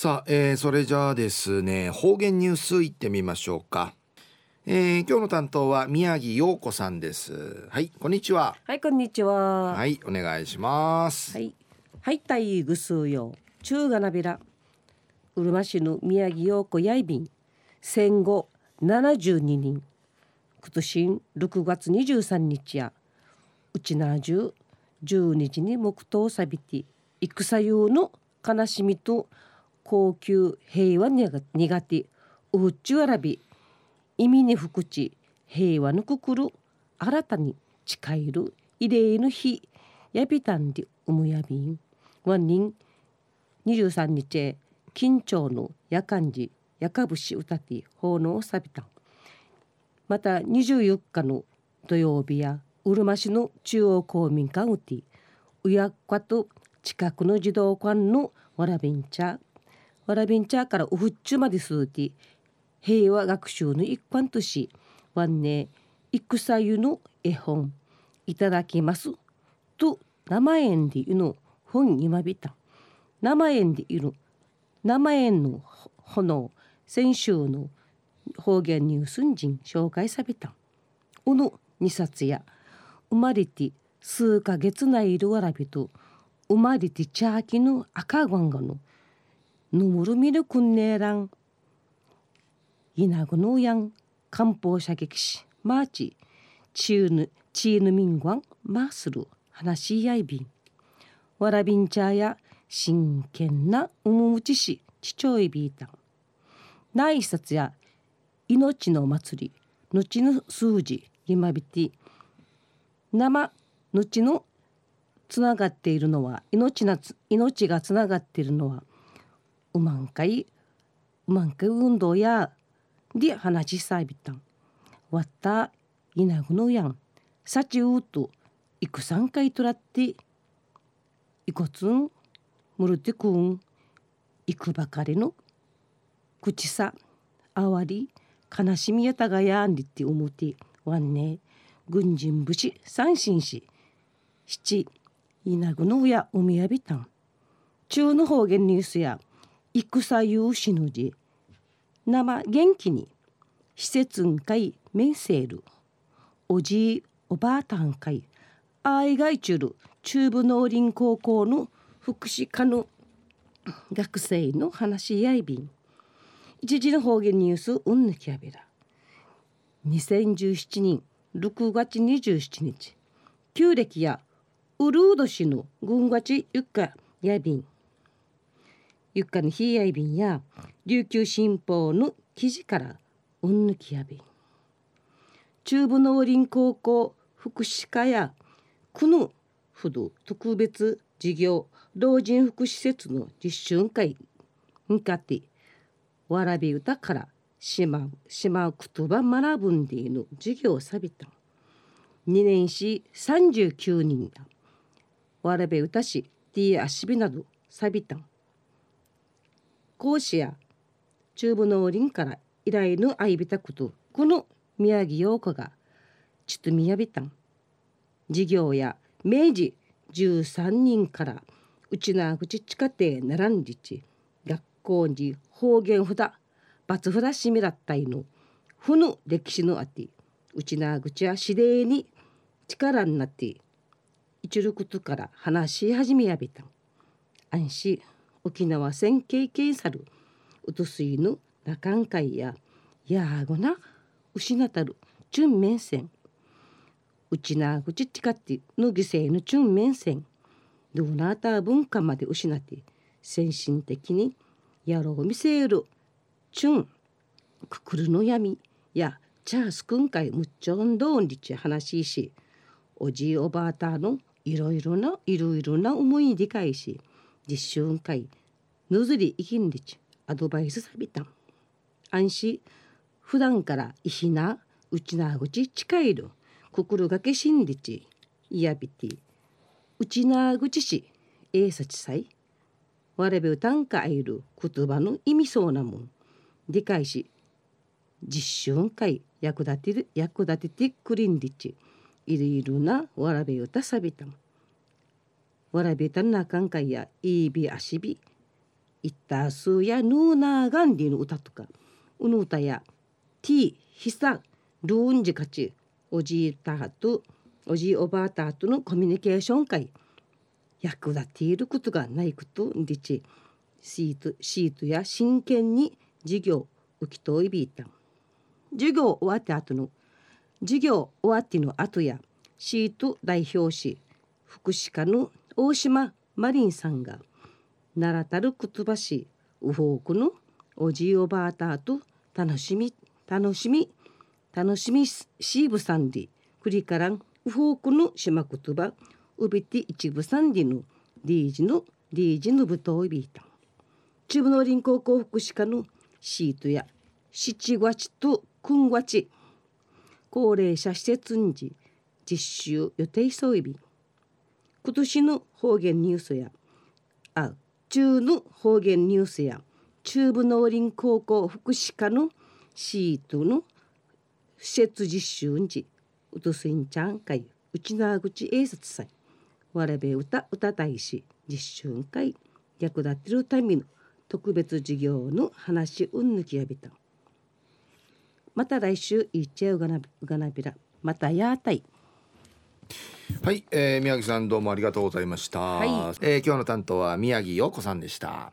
さあ、えー、それじゃあですね方言ニュースいってみましょうか、えー、今日の担当は宮城陽子さんです。はいこんにちは。はいこんにちは。はいお願いします。はい。はいたいぐすうよ。中がなびら。うるま市の宮城陽子やいびん。戦後72人今年6月23日や。うちなじゅう10日に黙祷さびて戦用の悲しみと高級平和苦手うっちゅわらび意味に福地平和のくくる新たに誓いる慰霊の日やびたんでうむやびん。ワン人23日緊張の夜間時夜かぶし歌って奉納さびたまた24日の土曜日やうるま市の中央公民館うてうやっかと近くの児童館のわらびん茶わらびん茶からウフッチュまですうて平和学習の一環としわんね戦湯の絵本いただきますと生円でいうの本今びた。生円でいる生円の炎先週の方言ニュースン人紹介されたうの二冊や生まれて数ヶ月ないるわらびと生まれてチャーキの赤ゴンガのぬむるみるくんねえらんいなぐのやん漢方射撃士マーチチーヌチーヌミングワンマースル話し合いびんわらびんちゃや真剣なうむむちしちちょいびいたん内札や命の祭り後の数字今びて生後のつながっているのは命な命がつながっているのはうまんかいうまんかい運動やで話しさびたん。わったいなぐのやん。さちうといくさんかいとらっていこつんむるてくん。いくばかりの口さあわり悲しみやたがやんりって思ってわんね軍人武士三心し七稲ぐのやおみやびたん。中の方言ニュースや戦ゆうしぬじ。生元気に施設んかいメンセールおじいおばあたんかいあいがいちゅる。中部農林高校の福祉科の学生の話し合いびん。一時の方言ニュースうんぬきやびら。2017年6月27日。旧暦やウルード氏の軍月ゆっかやびん。ゆっかのひいやいびんや琉球新報の記事からうんぬきやびん中部農林高校福祉課や区の府道特別事業老人福祉施設の実習会にかってわらび歌からしまうしまう言葉学ぶんでいの授業をさびた2年し39人だわらべ歌しティーアシビなどさびた講師や中部農林から依頼の相びたことこの宮城陽子がちとみやびたん。事業や明治13人からうちなぐち地下亭ならんじち学校に方言札バツ札しみらったいのふぬ歴史のあてうちなぐちは指令に力になって一ることから話し始めやびたん。安心。沖縄戦経験さるうとすいの中んかいややーごな失たるチュンメンセン。うちなぐちちかっての犠牲のチュンメンセン。どうなった文化まで失って先進的にやろう見せるチュンくくるの闇。やチャースくんかいむっちょんどんりち話しおじいおばあたのいろいろないろいろな思い理解し実習会ぬずりいきんりちアドバイスさびた。ん安心。普段からいひなうちなぐち近いるくくるがけしんりちいやびてうちなぐちしえいさちさいわれべうたんかいる。言葉の意味そうなもん。理解し実習会役立てる役立ててくりんりち。いるいるなわらべうたさびたん。わらべたなかんかいやいいびあしびいったすやぬーなーがんりの歌とかうぬ歌や T ひさルーンジカチおじいたとおじいおばあたとのコミュニケーション会役立っていることがないことにちシートシートや真剣に授業受きといびいた。授業終わった後の授業終わっての後やシート代表し福祉課の大島マリンさんが奈良たるくつばしウホークのおじいおばあたと楽しみ楽しみ楽しみシーブさんでクリカランウホークの島くつばウビティ一部さんでのリージのリージの舞踏ビータ中部農林高校福祉課のシートや七月と君月高齢者施設に実習予定装備。今年の方言ニュースやあ中の方言ニュースや中部農林高校福祉課のシートの施設実習にうとすいんちゃん会内縄口英察祭わらべ歌歌大使実習会役立てるための特別授業の話うんぬきやびた。また来週いっちゃうがながなびらまたやーたい。はい、えー、宮城さんどうもありがとうございました、はい。えー今日の担当は宮城陽子さんでした